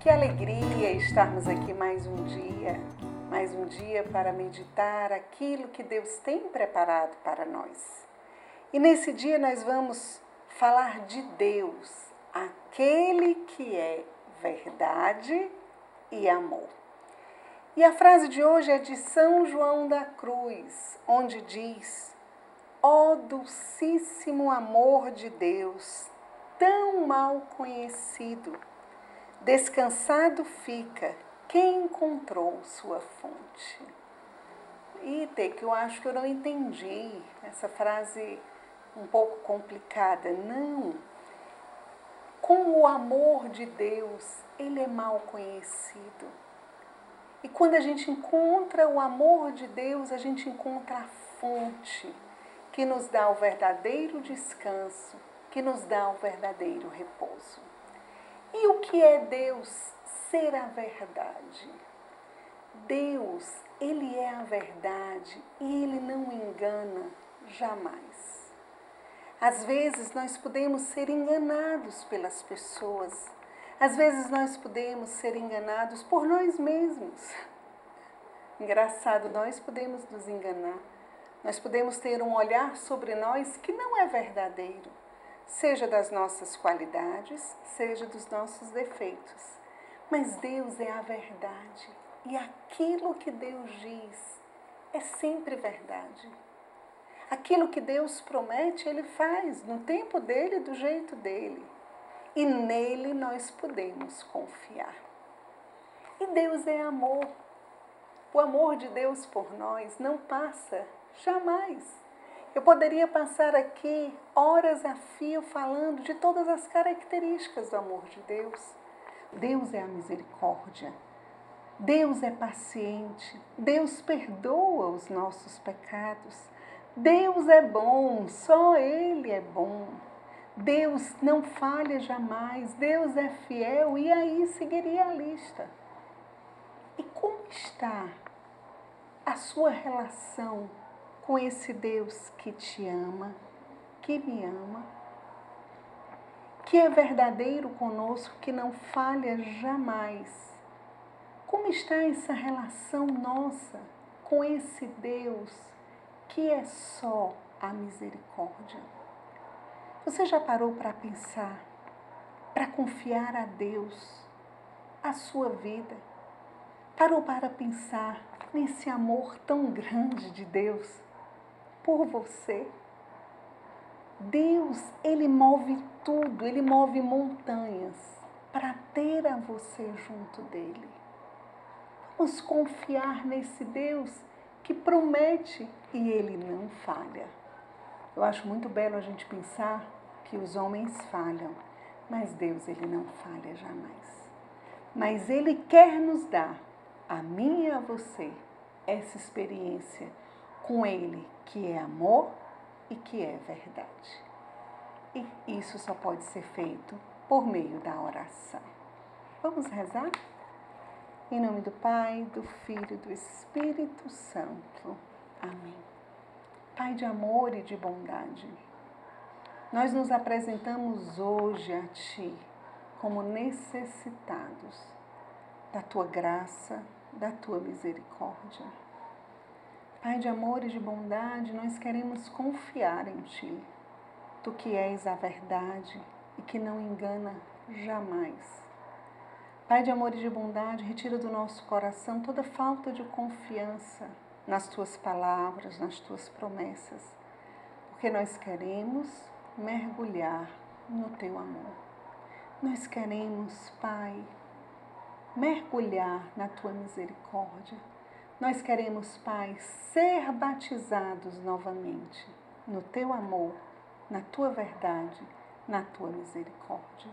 Que alegria estarmos aqui mais um dia, mais um dia para meditar aquilo que Deus tem preparado para nós. E nesse dia nós vamos falar de Deus, aquele que é verdade e amor. E a frase de hoje é de São João da Cruz, onde diz: Ó oh, dulcíssimo amor de Deus, tão mal conhecido, descansado fica quem encontrou sua fonte. Ite, que eu acho que eu não entendi essa frase um pouco complicada. Não. Com o amor de Deus, ele é mal conhecido. E quando a gente encontra o amor de Deus, a gente encontra a fonte que nos dá o verdadeiro descanso, que nos dá o verdadeiro repouso. E o que é Deus ser a verdade? Deus, Ele é a verdade e Ele não engana jamais. Às vezes nós podemos ser enganados pelas pessoas, às vezes nós podemos ser enganados por nós mesmos. Engraçado, nós podemos nos enganar, nós podemos ter um olhar sobre nós que não é verdadeiro, seja das nossas qualidades, seja dos nossos defeitos. Mas Deus é a verdade e aquilo que Deus diz é sempre verdade. Aquilo que Deus promete, Ele faz no tempo dele, do jeito dele. E nele nós podemos confiar. E Deus é amor. O amor de Deus por nós não passa jamais. Eu poderia passar aqui horas a fio falando de todas as características do amor de Deus. Deus é a misericórdia. Deus é paciente. Deus perdoa os nossos pecados. Deus é bom, só Ele é bom. Deus não falha jamais, Deus é fiel, e aí seguiria a lista. E como está a sua relação com esse Deus que te ama, que me ama, que é verdadeiro conosco, que não falha jamais? Como está essa relação nossa com esse Deus? que é só a misericórdia. Você já parou para pensar, para confiar a Deus, a sua vida? Parou para pensar nesse amor tão grande de Deus por você? Deus, Ele move tudo, Ele move montanhas para ter a você junto dele. Vamos confiar nesse Deus que promete e ele não falha. Eu acho muito belo a gente pensar que os homens falham, mas Deus ele não falha jamais. Mas ele quer nos dar, a mim e a você, essa experiência com ele que é amor e que é verdade. E isso só pode ser feito por meio da oração. Vamos rezar? Em nome do Pai, do Filho e do Espírito Santo. Amém. Pai de amor e de bondade, nós nos apresentamos hoje a Ti como necessitados da Tua graça, da Tua misericórdia. Pai de amor e de bondade, nós queremos confiar em Ti, Tu que és a verdade e que não engana jamais. Pai de amor e de bondade, retira do nosso coração toda falta de confiança nas tuas palavras, nas tuas promessas, porque nós queremos mergulhar no teu amor. Nós queremos, Pai, mergulhar na tua misericórdia. Nós queremos, Pai, ser batizados novamente no teu amor, na tua verdade, na tua misericórdia.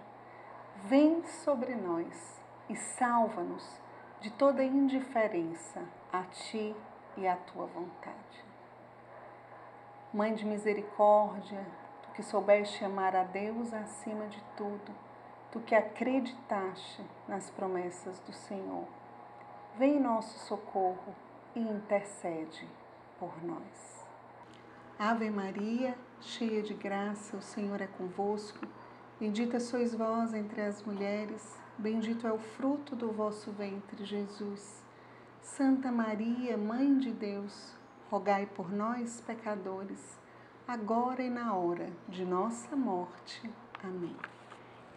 Vem sobre nós e salva-nos de toda indiferença a Ti e à Tua vontade. Mãe de misericórdia, Tu que soubeste amar a Deus acima de tudo, Tu que acreditaste nas promessas do Senhor, vem em nosso socorro e intercede por nós. Ave Maria, cheia de graça, o Senhor é convosco. Bendita sois vós entre as mulheres bendito é o fruto do vosso ventre, Jesus. Santa Maria, Mãe de Deus, rogai por nós, pecadores, agora e na hora de nossa morte. Amém.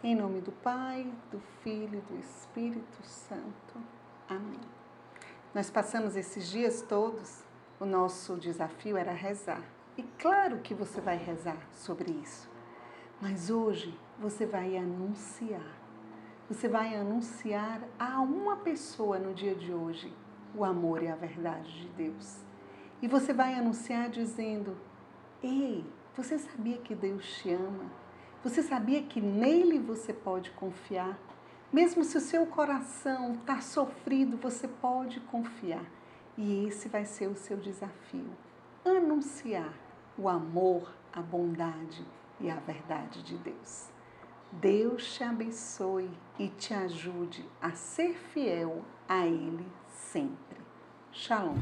Em nome do Pai, do Filho e do Espírito Santo. Amém. Nós passamos esses dias todos, o nosso desafio era rezar. E claro que você vai rezar sobre isso. Mas hoje você vai anunciar você vai anunciar a uma pessoa no dia de hoje o amor e a verdade de Deus. E você vai anunciar dizendo: Ei, você sabia que Deus te ama? Você sabia que nele você pode confiar? Mesmo se o seu coração está sofrido, você pode confiar. E esse vai ser o seu desafio: anunciar o amor, a bondade e a verdade de Deus. Deus te abençoe e te ajude a ser fiel a Ele sempre. Shalom.